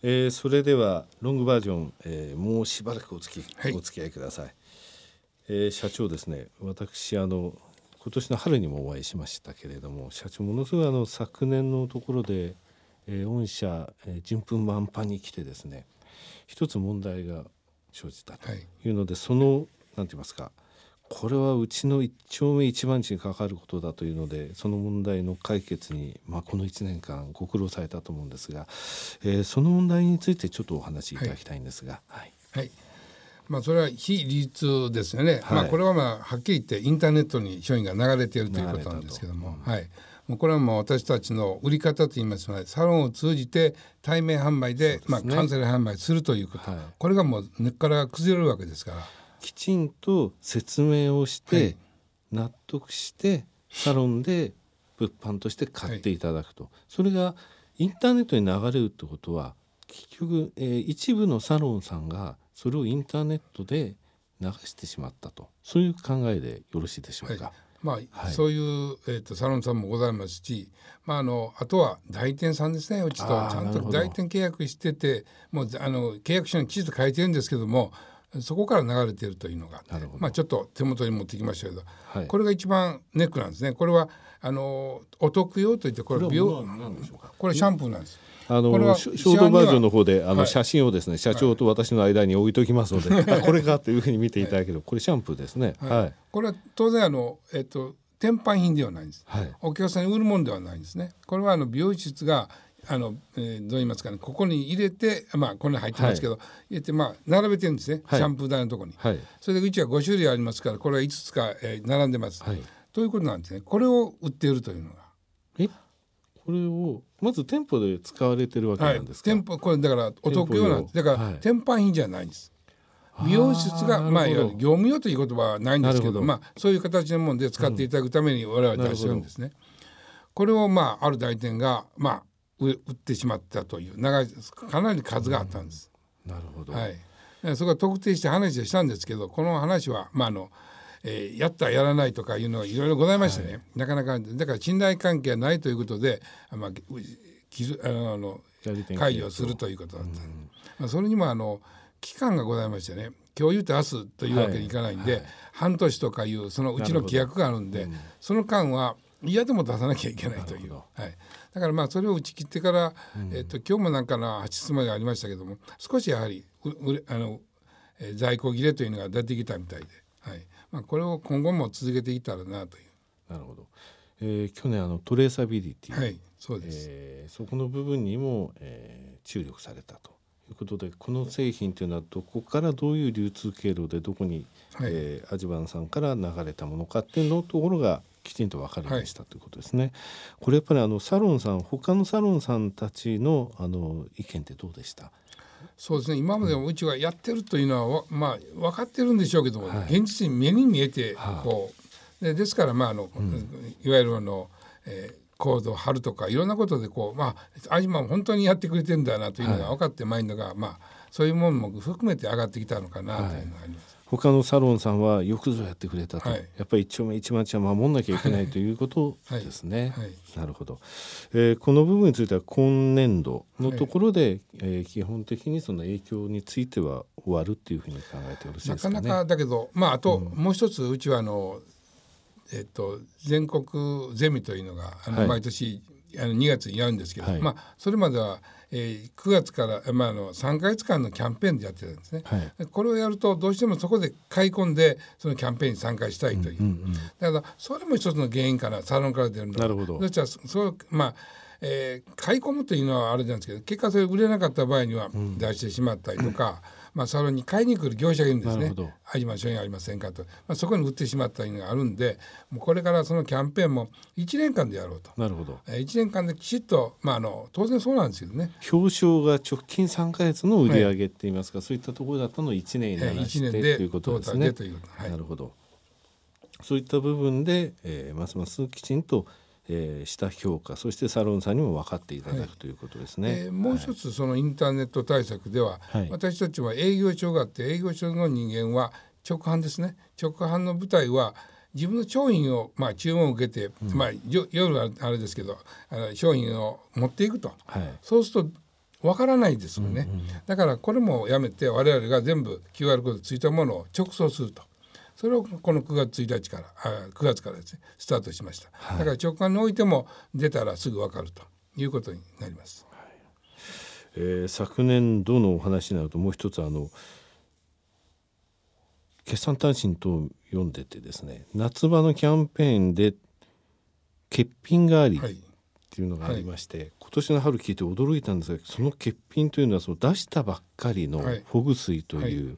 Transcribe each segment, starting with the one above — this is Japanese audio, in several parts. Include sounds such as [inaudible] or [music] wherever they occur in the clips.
えー、それではロングバージョン、えー、もうしばらくお付き、はい、お付き合いください、えー、社長ですね。私あの今年の春にもお会いしましたけれども社長ものすごいあの昨年のところで、えー、御社、えー、順風満帆に来てですね一つ問題が生じたとい。うので、はい、そのなんて言いますかこれはうちの一丁目一番地に関わることだというのでその問題の解決に、まあ、この1年間ご苦労されたと思うんですが、えー、その問題についてちょっとお話しいただきたいんですが。はい、はい、まあ、それは非利率ですよね、はい、まあ、これはまあはっきり言ってインターネットに商品が流れているということなんですけども、はい、もうこれはもう私たちの売り方といいますのでサロンを通じて対面販売で、ね、まあ、カウンセル販売するということ、はい、これがもう根っから崩れるわけですから。きちんと説明をして、納得してサロンで物販として買っていただくと、はい、それがインターネットに流れるってことは結局、えー、一部のサロンさんがそれをインターネットで流してしまったと。そういう考えでよろしいでしょうか。はい。まあ、はい、そういう、えーと、サロンさんもございますし、まあ、あのあとは代理店さんですね。うちとちゃんと代理店契約しててもうあの契約書にきちんと書いてるんですけどもそこから流れているというのがまあ、ちょっと手元に持ってきましたけど、はい、これが一番ネックなんですねこれはあのお得用といってこれ美容これシャンプーなんです。あのショートバージョンの方であの写真をですね、社長と私の間に置いときますので、はい、これかというふうに見ていただける、これシャンプーですね。はい。これは当然あのえっと天板品ではないんです。はい、お客さんに売るものではないんですね。これはあの美容室があの、えー、どう言いますかねここに入れてまあこれ入ってますけど、はい、入れてまあ並べてるんですね、はい、シャンプー台のところに、はい、それでうちは5種類ありますからこれは5つか、えー、並んでます、はい、ということなんですね。これを売っているというのが。え？これをまず店舗で使われてるわけなんですか、店舗これだからお得用なんですだから、天板品じゃないんです。美容室がまあ業務用という言葉はないんですけどまあそういう形のもので使っていただくために我々出してるんですね。これをまあある代理店がまあ売ってしまったという長いかなり数があったんです。なるほど、はい、そこは特定して話をしたんですけどこの話は、まああのえー、やったやらないとかいうのがいろいろございましてね、はい、なかなかだから信頼関係がないということで、まあ、あのあの会議をするということだった、うん、まあ、それにもあの期間がございましてね今日言うと明日というわけにいかないんで、はいはい、半年とかいうそのうちの規約があるんで、うん、その間は嫌でも出さなきゃいけないという。はいだからまあそれを打ち切ってから、うん、えっと、今日もなんかの8質問がありましたけども少しやはりうあの、えー、在庫切れというのが出てきたみたいで、はい。まあ、これを今後も続けていったらなという。なるほど。えー、去年あのトレーサビリティ、はいそうです。えー、そこの部分にも、えー、注力されたということでこの製品というのはどこからどういう流通経路でどこに、はい。えー、アジバンさんから流れたものかっていうのところがきちんと分かるようにしたということですね。はい、これやっぱりあのサロンさん他のサロンさんたちのあの意見ってどうでした？そうですね。今までうちがやってるというのは、まあ、分かってるんでしょうけども、はい、現実に目に見えてこう、でですからまああの、うん、いわゆるあの、えー、コードを貼るとかいろんなことでこうまああ今本当にやってくれてるんだなというのが分かってまいるのが、はい、まあそういうものも含めて上がってきたのかなというのがあります。他のサロンさんはよくぞやってくれたと、はい、やっぱり一丁目一番地は守んなきゃいけないということですね。はい。はい、なるほど、えー、この部分については今年度のところで、はい、えー、基本的にその影響については終わるっていうふうに考えてよろしいですか、ね、なかなかだけどまああともう一つうちはあの、えっと、全国ゼミというのがあの毎年、あの2月にやるんですけど、まあそれまではえー、9月から、まあ、あの3か月間のキャンペーンでやってるんですね、はい、これをやるとどうしてもそこで買い込んでそのキャンペーンに参加したいという,、うんうんうん、だからそれも一つの原因かなサロンから出るの。なるほど。どちらそうまあえー、買い込むというのはあれなんですけど結果それ売れなかった場合には出してしまったりとか、うんまあ、サロンに買いに来る業者がいるんですね「ありま商品ありませんかと」まあ、そこに売ってしまったのがあるんでもうこれからそのキャンペーンも1年間でやろうと。なるほど。1年間できちっと、まあ、あの当然そうなんですけどね。表彰が直近3か月の売り上げっていいますか、はい、そういったところだったのを1年にならしてということですね。はい、なるほど。そういった部分で、えー、ますますきちんとえー、した評価そしてサロンさんにも分かっていただくということですね。はい、えー、もう一つそのインターネット対策では、はい、私たちは営業所があって営業所の人間は直販ですね。直販の舞台は自分の商品を、まあ、注文を受けて、うん、まあ、夜はあれですけどあの商品を持っていくと、はい、そうするとわからないですもんね、だからこれもやめて我々が全部 QR コードついたものを直送するとそれをこの9月1日からあ9月からですねスタートしました、だから直感においても出たらすぐわかるということになります、えー昨年度のお話になるともう一つあの決算単身と読んでてですね夏場のキャンペーンで欠品がありっはい。ていうのがありまして、今年の春聞いて驚いたんですがその欠品というのはその出したばっかりのはい。フォグ水という、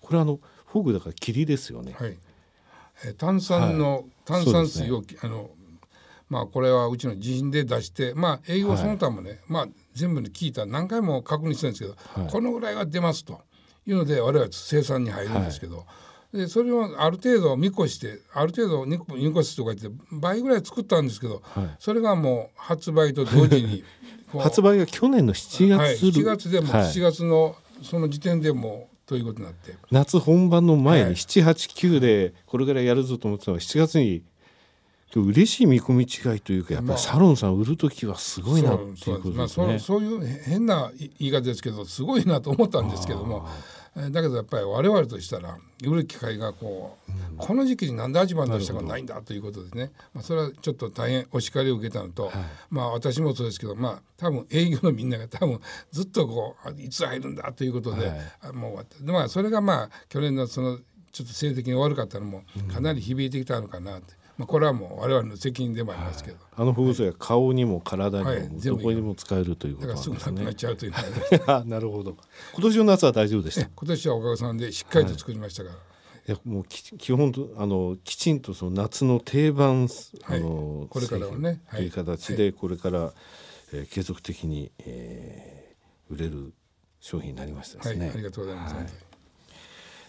これはあのフォグだから霧ですよね。はい。えー炭酸の、炭酸水を、あのまあこれはうちの自信で出してまあ営業その他もね、まあ全部に聞いた。何回も確認してるんですけど、はい。このぐらいは出ますと。いうので我々生産に入るんですけど、でそれをある程度見越してある程度見見越すとか言って倍ぐらい作ったんですけど、はい。それがもう発売と同時に [laughs] 発売が去年の7月、はい、7月でもはい。7月のその時点でもうということになって。夏本番の前にはい789でこれからいやるぞと思ってたのが7月に嬉しい見込み違いというかやっぱりサロンさん売る時はすごいなっていうことまあ、ですね。そうそういう変な言い方ですけどすごいなと思ったんですけどもえーだけどやっぱり我々としたら売る機会がこう、この時期になんで味番出したがないんだということですね、まあ、それはちょっと大変お叱りを受けたのと、まあ私もそうですけどまあ多分営業のみんなが多分ずっとこうあいつ入るんだということで、はい。あもう終わった。でまあそれがまあ去年のそのちょっと成績が悪かったのもかなり響いてきたのかなって、まあ、これはもう我々の責任でもありますけど。あのフォグ水は顔にも体にも、はい。どこにも使えるというこだとなんですね。からすぐなくなっ。ちゃうという [laughs] なるほど。今年の夏は大丈夫でした？い今年はおかげさんでしっかりと作りましたから、やもうき基本とあのきちんとその夏の定番、はい。あのこれからはね。という形でこれから、えー継続的に、えー売れる商品になりましたですね。はい。ありがとうございます、は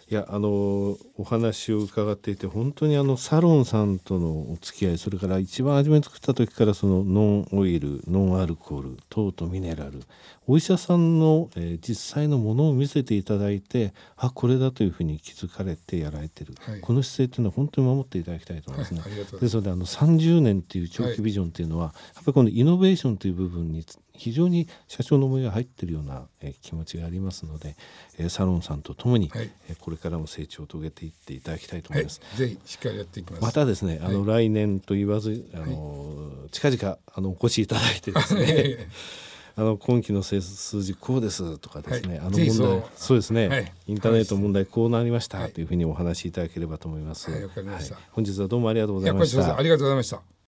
いいやあのお話を伺っていて本当にあのサロンさんとのお付き合いそれから一番初めに作った時からそのノンオイルノンアルコール糖とミネラルお医者さんの、えー実際のものを見せていただいてあこれだというふうに気づかれてやられてる、はい。この姿勢というのは本当に守っていただきたいと思いますね。はいす。ですのであの30年っていう長期ビジョンっていうのは、やっぱりこのイノベーションという部分に非常に社長の思いが入っているような、えー気持ちがありますので、えーサロンさんとともに、はい。えーこれからも成長を遂げていっていただきたいとはい思います。ぜひしっかりやっていきます。またですね、あの、来年と言わず、あの、近々あのお越しいただいてですね、[laughs] あの今期の成数字こうですとかですね、はい。あの問題そう。ですね、はい。インターネット問題こうなりました、はいというふうにお話しいただければと思います。はい。本日はどうもありがとうございました。ありがとうございました